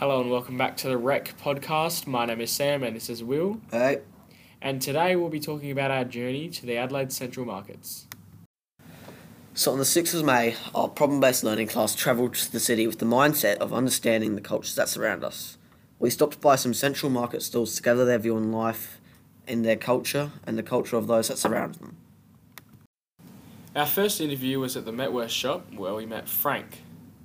Hello and welcome back to the Rec podcast. My name is Sam and this is Will. Hey. And today we'll be talking about our journey to the Adelaide Central Markets. So on the 6th of May, our problem-based learning class travelled to the city with the mindset of understanding the cultures that surround us. We stopped by some central market stalls to gather their view on life in their culture and the culture of those that surround them. Our first interview was at the Mettwurst shop where we met Frank.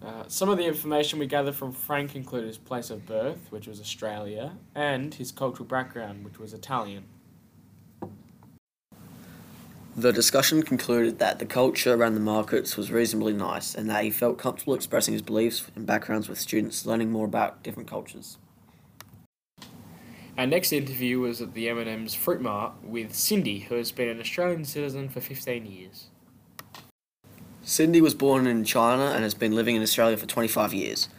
Uh, some of the information we gathered from Frank included his place of birth, which was Australia, and his cultural background, which was Italian. The discussion concluded that the culture around the markets was reasonably nice and that he felt comfortable expressing his beliefs and backgrounds with students learning more about different cultures. Our next interview was at the M&M's Fruit Mart with Cindy, who has been an Australian citizen for 15 years. Cindy was born in China and has been living in Australia for 25 years.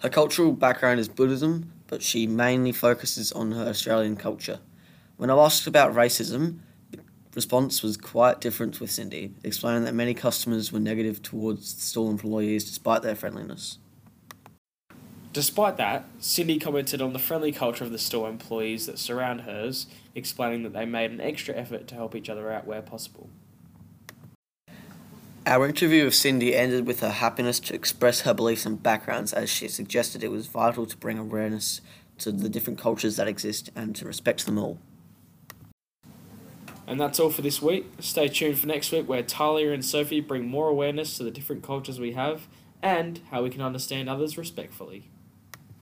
Her cultural background is Buddhism, but she mainly focuses on her Australian culture. When I asked about racism, the response was quite different with Cindy, explaining that many customers were negative towards store employees despite their friendliness. Despite that, Cindy commented on the friendly culture of the store employees that surround hers, explaining that they made an extra effort to help each other out where possible. Our interview with Cindy ended with her happiness to express her beliefs and backgrounds as she suggested it was vital to bring awareness to the different cultures that exist and to respect them all. And that's all for this week. Stay tuned for next week where Talia and Sophie bring more awareness to the different cultures we have and how we can understand others respectfully.